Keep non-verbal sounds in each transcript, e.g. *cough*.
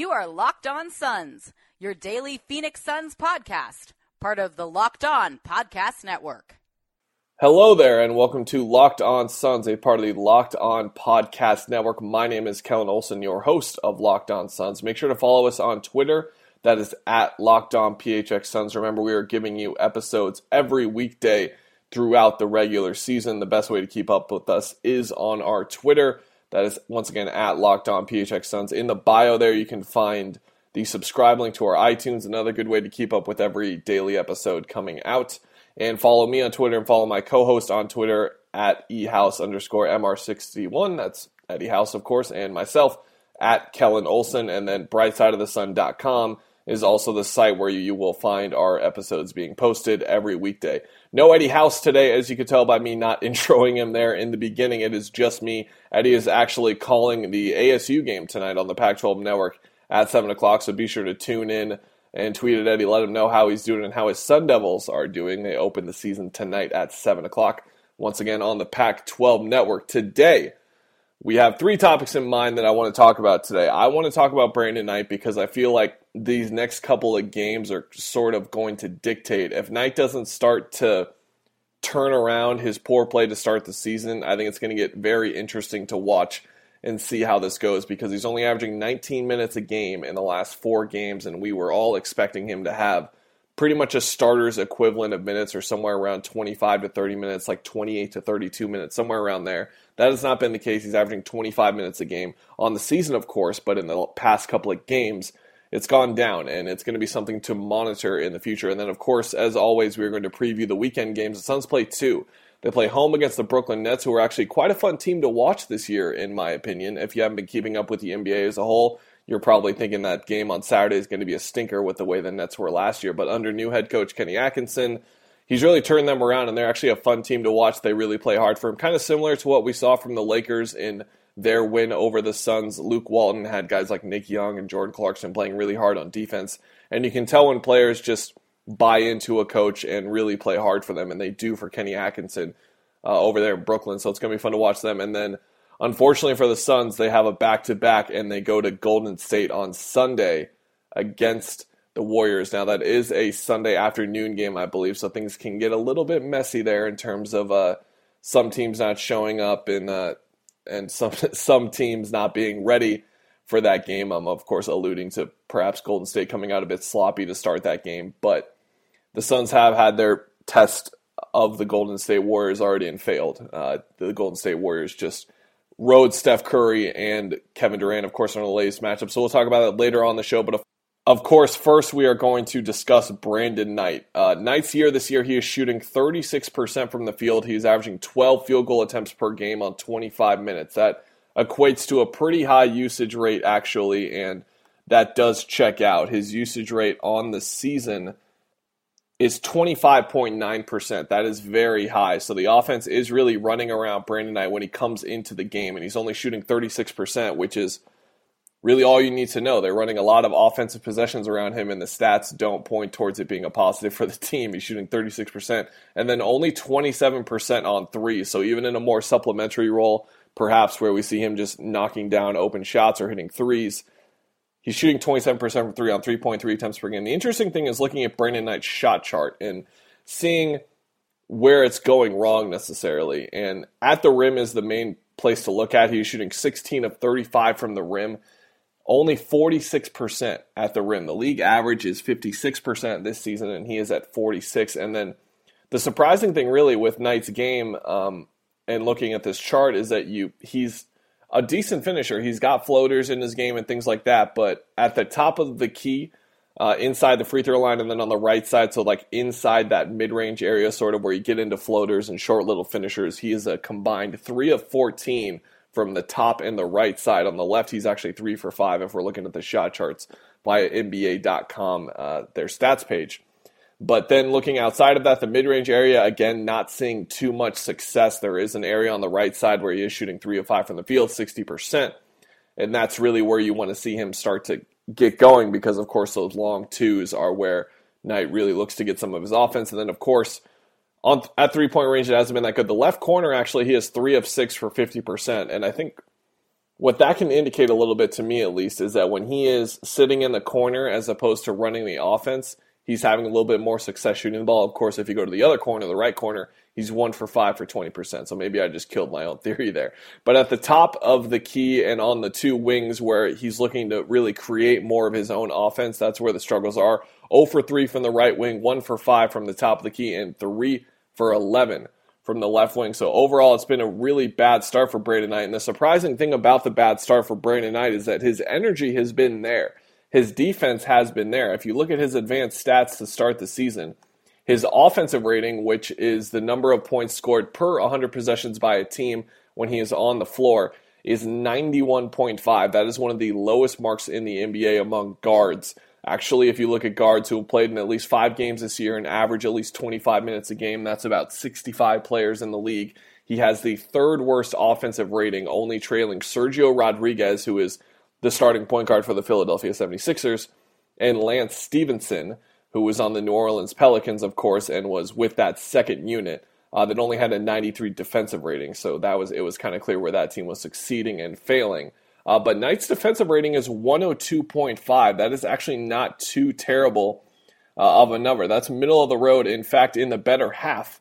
You are Locked On Suns, your daily Phoenix Suns podcast, part of the Locked On Podcast Network. Hello there, and welcome to Locked On Suns, a part of the Locked On Podcast Network. My name is Kellen Olson, your host of Locked On Suns. Make sure to follow us on Twitter that is at Locked On PHX Suns. Remember, we are giving you episodes every weekday throughout the regular season. The best way to keep up with us is on our Twitter. That is once again at Locked On PHX Suns. In the bio there, you can find the subscribe link to our iTunes. Another good way to keep up with every daily episode coming out. And follow me on Twitter and follow my co-host on Twitter at ehouse underscore mr61. That's Eddie House, of course, and myself at Kellen Olson. And then brightsideofthesun.com is also the site where you will find our episodes being posted every weekday. No Eddie House today, as you can tell by me not *laughs* introing him there in the beginning. It is just me. Eddie is actually calling the ASU game tonight on the Pac 12 network at 7 o'clock, so be sure to tune in and tweet at Eddie. Let him know how he's doing and how his Sun Devils are doing. They open the season tonight at 7 o'clock, once again on the Pac 12 network. Today, we have three topics in mind that I want to talk about today. I want to talk about Brandon Knight because I feel like these next couple of games are sort of going to dictate. If Knight doesn't start to turn around his poor play to start the season, I think it's going to get very interesting to watch and see how this goes because he's only averaging 19 minutes a game in the last four games, and we were all expecting him to have pretty much a starter's equivalent of minutes or somewhere around 25 to 30 minutes, like 28 to 32 minutes, somewhere around there. That has not been the case. He's averaging 25 minutes a game on the season, of course, but in the past couple of games, it's gone down, and it's going to be something to monitor in the future. And then, of course, as always, we're going to preview the weekend games. The Suns play two. They play home against the Brooklyn Nets, who are actually quite a fun team to watch this year, in my opinion. If you haven't been keeping up with the NBA as a whole, you're probably thinking that game on Saturday is going to be a stinker with the way the Nets were last year. But under new head coach Kenny Atkinson, he's really turned them around, and they're actually a fun team to watch. They really play hard for him, kind of similar to what we saw from the Lakers in their win over the Suns. Luke Walton had guys like Nick Young and Jordan Clarkson playing really hard on defense, and you can tell when players just buy into a coach and really play hard for them, and they do for Kenny Atkinson uh, over there in Brooklyn. So it's going to be fun to watch them. And then, unfortunately for the Suns, they have a back to back, and they go to Golden State on Sunday against the Warriors. Now that is a Sunday afternoon game, I believe, so things can get a little bit messy there in terms of uh, some teams not showing up and uh, and some *laughs* some teams not being ready for that game. I'm of course alluding to perhaps Golden State coming out a bit sloppy to start that game, but the Suns have had their test of the Golden State Warriors already and failed. Uh, the Golden State Warriors just rode Steph Curry and Kevin Durant, of course, on the latest matchup. So we'll talk about that later on the show. But of course, first we are going to discuss Brandon Knight. Uh, Knight's year this year, he is shooting 36% from the field. He's averaging 12 field goal attempts per game on 25 minutes. That equates to a pretty high usage rate, actually, and that does check out. His usage rate on the season is 25.9%. That is very high. So the offense is really running around Brandon Knight when he comes into the game, and he's only shooting 36%, which is really all you need to know. They're running a lot of offensive possessions around him, and the stats don't point towards it being a positive for the team. He's shooting 36%, and then only 27% on three. So even in a more supplementary role, perhaps where we see him just knocking down open shots or hitting threes, he's shooting 27% from three on 3.3 attempts per game. The interesting thing is looking at Brandon Knight's shot chart and seeing where it's going wrong necessarily. And at the rim is the main place to look at. He's shooting 16 of 35 from the rim only 46% at the rim. The league average is 56% this season, and he is at 46. And then the surprising thing, really, with Knight's game um, and looking at this chart is that you he's a decent finisher. He's got floaters in his game and things like that, but at the top of the key, uh, inside the free throw line, and then on the right side, so like inside that mid range area, sort of where you get into floaters and short little finishers, he is a combined three of 14 from the top and the right side. On the left, he's actually three for five if we're looking at the shot charts via NBA.com, uh, their stats page. But then looking outside of that, the mid range area, again, not seeing too much success. There is an area on the right side where he is shooting three of five from the field, 60%. And that's really where you want to see him start to get going because, of course, those long twos are where Knight really looks to get some of his offense. And then, of course, on at three point range, it hasn't been that good. The left corner, actually, he has three of six for 50%. And I think what that can indicate a little bit to me, at least, is that when he is sitting in the corner as opposed to running the offense, he's having a little bit more success shooting the ball. Of course, if you go to the other corner, the right corner, he's one for five for 20%. So maybe I just killed my own *laughs* theory there. But at the top of the key and on the two wings where he's looking to really create more of his own offense, that's where the struggles are. 0 for 3 from the right wing, 1 for 5 from the top of the key, and 3 for 11 from the left wing. So overall, it's been a really bad start for Brandon Knight. And the surprising thing about the bad start for Brandon Knight is that his energy has been there his defense has been there. If you look at his advanced stats to start the season, his offensive rating, which is the number of points scored per 100 possessions by a team when he is on the floor, is 91.5. That is one of the lowest marks in the NBA among guards. Actually, if you look at guards who have played in at least five games this year and average at least 25 minutes a game, that's about 65 players in the league. He has the third worst offensive rating, only trailing Sergio Rodriguez, who is the starting point guard for the Philadelphia 76ers, and Lance Stephenson, who was on the New Orleans Pelicans, of course, and was with that second unit uh, that only had a 93 defensive rating. So that was it was kind of clear where that team was succeeding and failing. Uh, but Knight's defensive rating is 102.5. That is actually not too terrible uh, of a number. That's middle of the road. In fact, in the better half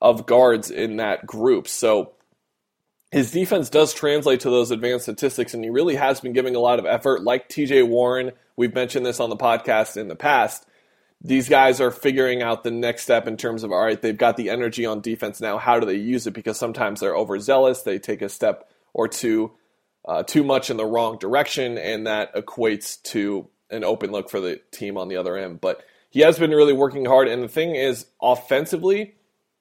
of guards in that group. So his defense does translate to those advanced statistics, and he really has been giving a lot of effort. Like TJ Warren, we've mentioned this on the podcast in the past. These guys are figuring out the next step in terms of all right, they've got the energy on defense now. How do they use it? Because sometimes they're overzealous, they take a step or two uh, too much in the wrong direction, and that equates to an open look for the team on the other end. But he has been really working hard, and the thing is, offensively,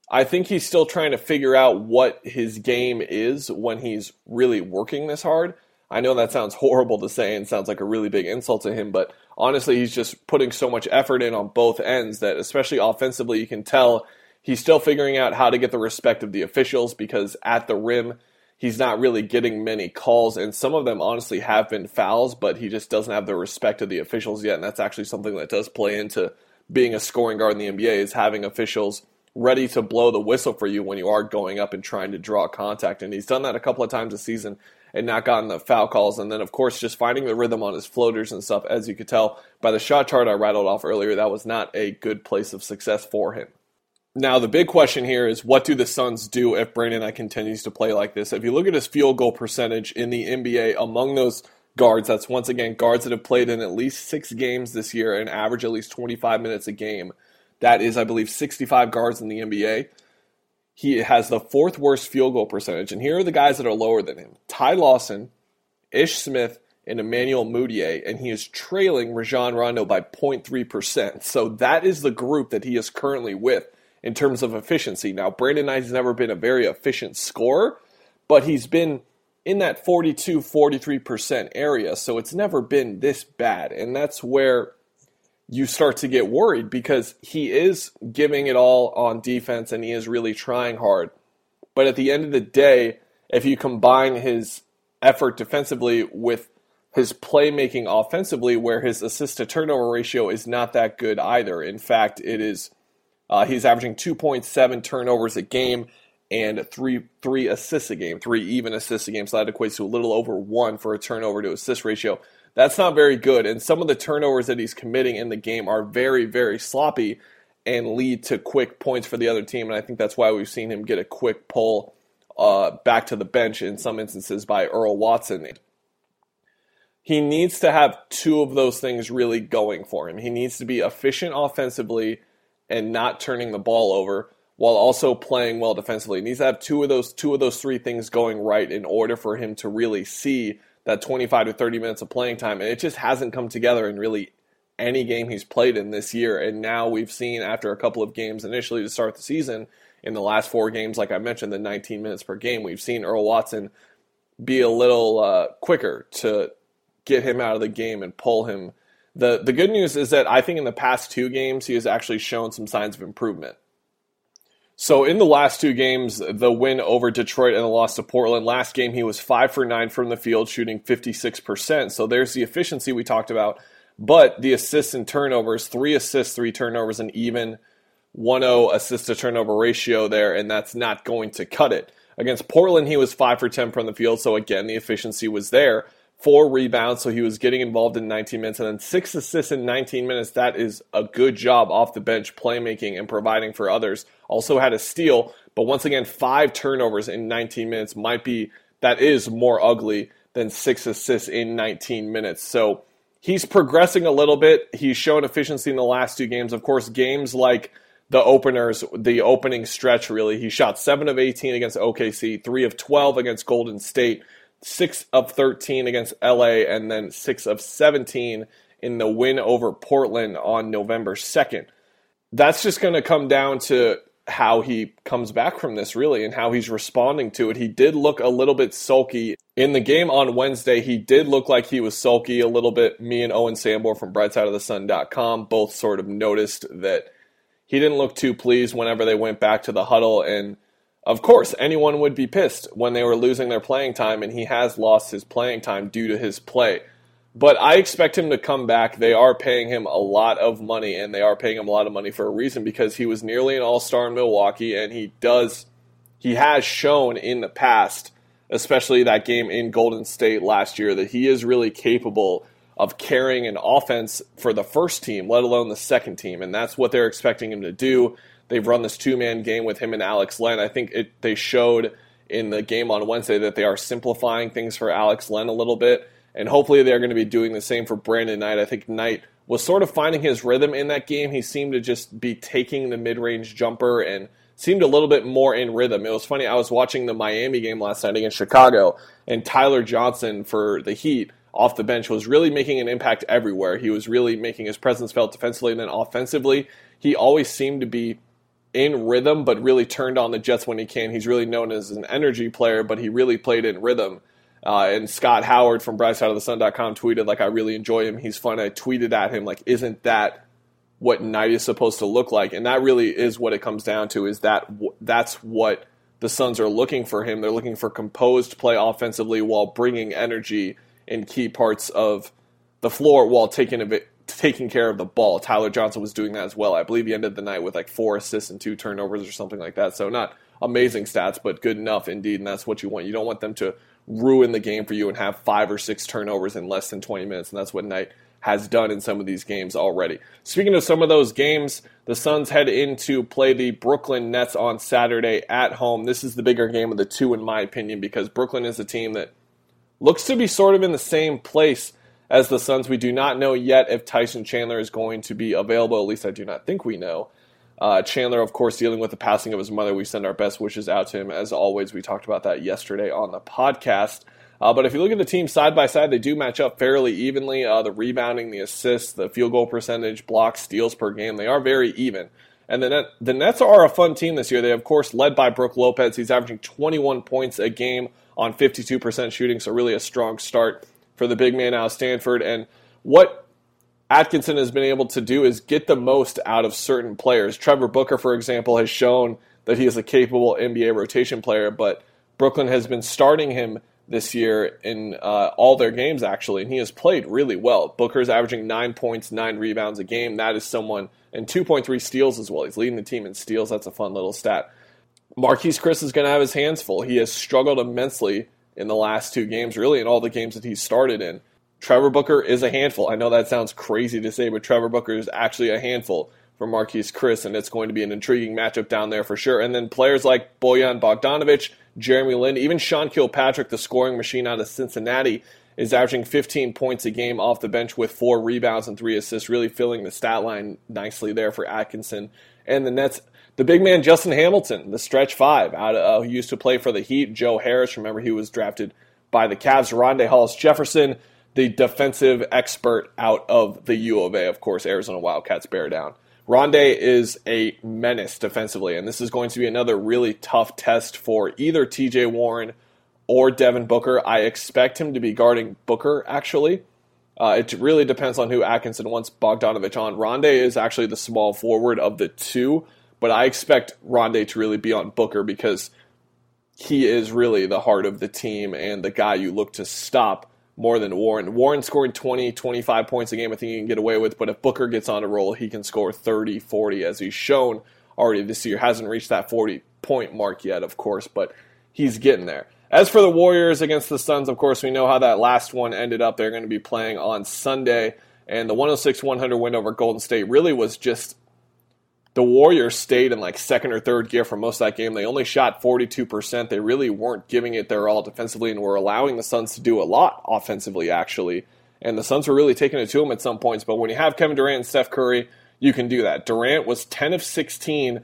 I think he's still trying to figure out what his game is when he's really working this hard. I know that sounds *laughs* horrible to say and sounds like a really big insult to him, but honestly, he's just putting so much effort in on both ends that, especially offensively, you can tell he's still figuring out how to get the respect of the officials because at the rim, he's not really getting many calls, and some of them honestly have been fouls, but he just doesn't have the respect of the officials yet, and that's actually something that does play into being a scoring guard in the NBA is having officials ready to blow the whistle for you when you are going up and trying to draw contact. And he's done that a couple of times this season and not gotten the foul calls. And then, of course, just finding the rhythm on his floaters and stuff. As you could tell by the shot chart I rattled off earlier, that was not a good place of success for him. Now, the big question here is what do the Suns do if Brandon I continues to play like this? If you look at his field goal percentage in the NBA among those guards, that's once again guards that have played in at least six games this year and average at least 25 minutes a game. That is, I believe, 65 guards in the NBA. He has the fourth worst field goal percentage. And here are the guys that are lower than him Ty Lawson, Ish Smith, and Emmanuel Mudiay. And he is trailing Rajon Rondo by 0.3%. So that is the group that he is currently with in terms of efficiency. Now, Brandon Knight has never been a very efficient scorer, but he's been in that 42 43% area. So it's never been this bad. And that's where you start to get worried because he is giving it all on defense and he is really trying hard. But at the end of the day, if you combine his effort defensively with his playmaking offensively, where his assist to turnover ratio is not that good either. In fact, it is uh, he's averaging 2.7 turnovers a game and three three assists a game, three even assists a game. So that equates to a little over one for a turnover to assist ratio. That's not very good. And some of the turnovers that he's committing in the game are very, very sloppy and lead to quick points for the other team. And I think that's why we've seen him get a quick pull uh, back to the bench in some instances by Earl Watson. He needs to have two of those things really going for him. He needs to be efficient offensively and not turning the ball over while also playing well defensively. He needs to have two of those two of those three things going right in order for him to really see that 25 to 30 minutes of playing time, and it just hasn't come together in really any game he's played in this year. And now we've seen after a couple of games initially to start the season, in the last four games, like I mentioned, the 19 minutes per game, we've seen Earl Watson be a little uh, quicker to get him out of the game and pull him. The the good news is that I think in the past two games he has actually shown some signs of improvement. So in the last two games, the win over Detroit and the loss to Portland, last game he was 5 for 9 from the field shooting 56%. So there's the efficiency we talked about, but the assists and turnovers, 3 assists, 3 turnovers and even 1-0 assist to turnover ratio there and that's not going to cut it. Against Portland, he was 5 for 10 from the field, so again, the efficiency was there. Four rebounds, so he was getting involved in 19 minutes, and then six assists in 19 minutes. That is a good job off the bench, playmaking and providing for others. Also had a steal, but once again, five turnovers in 19 minutes might be that is more ugly than six assists in 19 minutes. So he's progressing a little bit. He's shown efficiency in the last two games. Of course, games like the openers, the opening stretch, really. He shot 7 of 18 against OKC, 3 of 12 against Golden State, 6 of 13 against LA, and then 6 of 17 in the win over Portland on November 2nd. That's just going to come down to how he comes back from this, really, and how he's responding to it. He did look a little bit sulky in the game on Wednesday. He did look like he was sulky a little bit. Me and Owen Sambor from BrightsideOfTheSun.com both sort of noticed that he didn't look too pleased whenever they went back to the huddle. And of course, anyone would be pissed when they were losing their playing time, and he has lost his playing time due to his play. But I expect him to come back. They are paying him a lot of money, and they are paying him a lot of money for a reason because he was nearly an all star in Milwaukee, and he does, he has shown in the past, especially that game in Golden State last year, that he is really capable of carrying an offense for the first team, let alone the second team. And that's what they're expecting him to do. They've run this two man game with him and Alex Len. I think it, they showed in the game on Wednesday that they are simplifying things for Alex Len a little bit. And hopefully they're going to be doing the same for Brandon Knight. I think Knight was sort of finding his rhythm in that game. He seemed to just be taking the mid range jumper and seemed a little bit more in rhythm. It was funny, I was watching the Miami game last night against Chicago, and Tyler Johnson for the Heat off the bench was really making an impact everywhere. He was really making his presence felt defensively and then offensively. He always seemed to be in rhythm, but really turned on the Jets when he can. He's really known as an energy player, but he really played in rhythm. Uh, and Scott Howard from BrightsideOfTheSun.com tweeted, like, I really enjoy him. He's fun. I tweeted at him, like, isn't that what Knight is supposed to look like? And that really is what it comes down to, is that that's what the Suns are looking for him. They're looking for composed play offensively while bringing energy – in key parts of the floor while taking a bit, *laughs* taking care of the ball. Tyler Johnson was doing that as well. I believe he ended the night with like four assists and two turnovers or something like that. So not amazing stats, but good enough indeed, and that's what you want. You don't want them to ruin the game for you and have five or six turnovers in less than 20 minutes, and that's what Knight has done in some of these games already. Speaking of some of those games, the Suns head into play the Brooklyn Nets on Saturday at home. This is the bigger game of the two, in my opinion, because Brooklyn is a team that looks to be sort of in the same place as the Suns. We do not know yet if Tyson Chandler is going to be available. At least I do not think we know. Uh, Chandler, of course, dealing with the passing of his mother. We send our best wishes out to him. As always, we talked about that yesterday on the podcast. Uh, but if you look at the team side by side, they do match up fairly evenly. Uh, the rebounding, the assists, the field goal percentage, blocks, steals per game, they are very even. And the, Net, the Nets are a fun team this year. They, of course, led by Brook Lopez. He's averaging 21 points a game on 52% shooting, so really a strong start for the big man out of Stanford. And what Atkinson has been able to do is get the most out of certain players. Trevor Booker, for example, has shown that he is a capable NBA rotation player, but Brooklyn has been starting him this year in uh, all their games, actually, and he has played really well. Booker is averaging nine points, nine rebounds a game. That is someone, and 2.3 steals as well. He's leading the team in steals. That's a fun little stat. Marquese Chriss is going to have his hands full. He has struggled immensely in the last two games, really in all the games that he's started in. Trevor Booker is a handful. I know that sounds crazy to say, but Trevor Booker is actually a handful for Marquese Chriss, and it's going to be an intriguing matchup down there for sure. And then players like Bojan Bogdanovich, Jeremy Lin, even Sean Kilpatrick, the scoring machine out of Cincinnati, is averaging 15 points a game off the bench with four rebounds and three assists, really filling the stat line nicely there for Atkinson. And the Nets the big man Justin Hamilton, the stretch five, out of, uh, who used to play for the Heat. Joe Harris, remember he was drafted by the Cavs. Rondae Hollis Jefferson, the defensive expert out of the U of A, of course, Arizona Wildcats bear down. Rondae is a menace defensively, and this is going to be another really tough test for either TJ Warren or Devin Booker. I expect him to be guarding Booker, actually. Uh, it really depends on who Atkinson wants Bogdanovich on. Rondae is actually the small forward of the two, but I expect Rondae to really be on Booker because he is really the heart of the team and the guy you look to stop more than Warren. Warren scoring 20, 25 points a game, I think he can get away with, but if Booker gets on a roll, he can score 30, 40, as he's shown already this year. Hasn't reached that 40 point mark yet, of course, but he's getting there. As for the Warriors against the Suns, of course, we know how that last one ended up. They're going to be playing on Sunday, and the 106 100 win over Golden State really was just the Warriors stayed in like second or third gear for most of that game. They only shot 42%. They really weren't giving it their all defensively and were allowing the Suns to do a lot offensively, actually. And the Suns were really taking it to them at some points. But when you have Kevin Durant and Steph Curry, you can do that. Durant was 10 of 16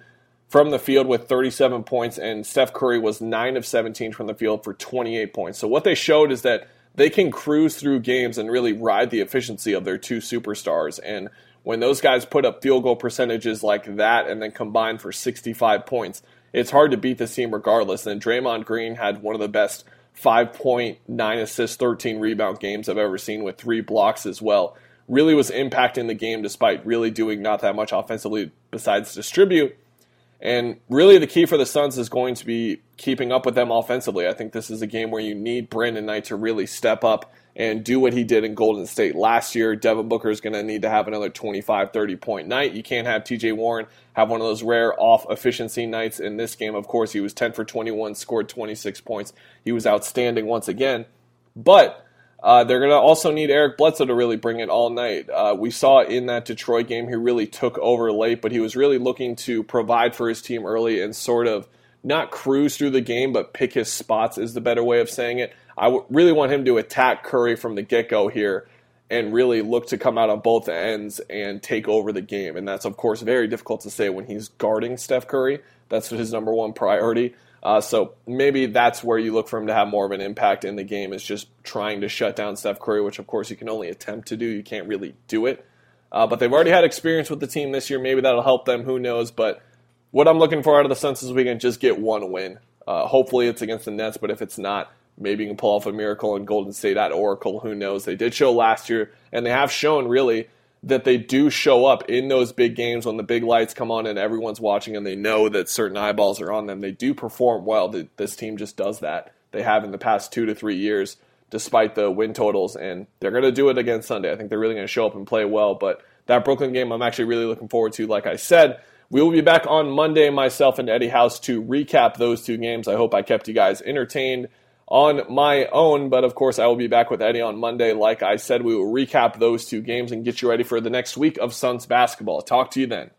from the field with 37 points, and Steph Curry was 9 of 17 from the field for 28 points. So what they showed is that they can cruise through games and really ride the efficiency of their two superstars. And when those guys put up field goal percentages like that and then combine for 65 points, it's hard to beat this team regardless. And Draymond Green had one of the best 5.9 assists, 13 rebound games I've ever seen with three blocks as well. Really was impacting the game despite really doing not that much offensively besides distribute. And really, the key for the Suns is going to be keeping up with them offensively. I think this is a game where you need Brandon Knight to really step up and do what he did in Golden State last year. Devin Booker is going to need to have another 25, 30 point night. You can't have TJ Warren have one of those rare off efficiency nights in this game. Of course, he was 10 for 21, scored 26 points. He was outstanding once again. But uh, they're going to also need Eric Bledsoe to really bring it all night. Uh, we saw in that Detroit game, he really took over late, but he was really looking to provide for his team early and sort of not cruise through the game, but pick his spots is the better way of saying it. I w- really want him to attack Curry from the get go here and really look to come out on both ends and take over the game. And that's, of course, very difficult to say when he's guarding Steph Curry. That's his number one priority. Uh, so maybe that's where you look for him to have more of an impact in the game is just trying to shut down Steph Curry, which of course you can only attempt to do. You can't really do it. Uh, but they've already had experience with the team this year. Maybe that'll help them. Who knows? But what I'm looking for out of the Suns this weekend, just get one win. Uh, hopefully it's against the Nets, but if it's not, maybe you can pull off a miracle in Golden State at Oracle. Who knows? They did show last year, and they have shown really that they do show up in those big games when the big lights come on and everyone's watching and they know that certain eyeballs are on them. They do perform well. This team just does that. They have in the past two to three years, despite the win totals, and they're going to do it again Sunday. I think they're really going to show up and play well. But that Brooklyn game, I'm actually really looking forward to. Like I said, we will be back on Monday, myself and Eddie House, to recap those two games. I hope I kept you guys entertained on my own, but of course, I will be back with Eddie on Monday. Like I said, we will recap those two games and get you ready for the next week of Suns basketball. Talk to you then.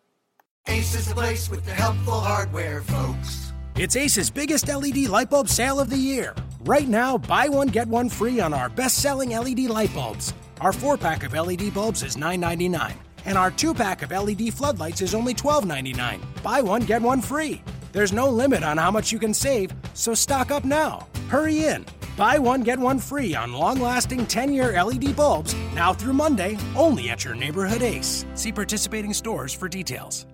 Ace is the place with the helpful hardware, folks. It's Ace's biggest LED light bulb sale of the year. Right now, buy one, get one free on our best selling LED light bulbs. Our four pack of LED bulbs is $9.99 and our two pack of LED floodlights is only $12.99. Buy one, get one free. There's no limit on how much you can save, so stock up now. Hurry in. Buy one, get one free on long lasting 10 year LED bulbs now through Monday, only at your neighborhood Ace. See participating stores for details.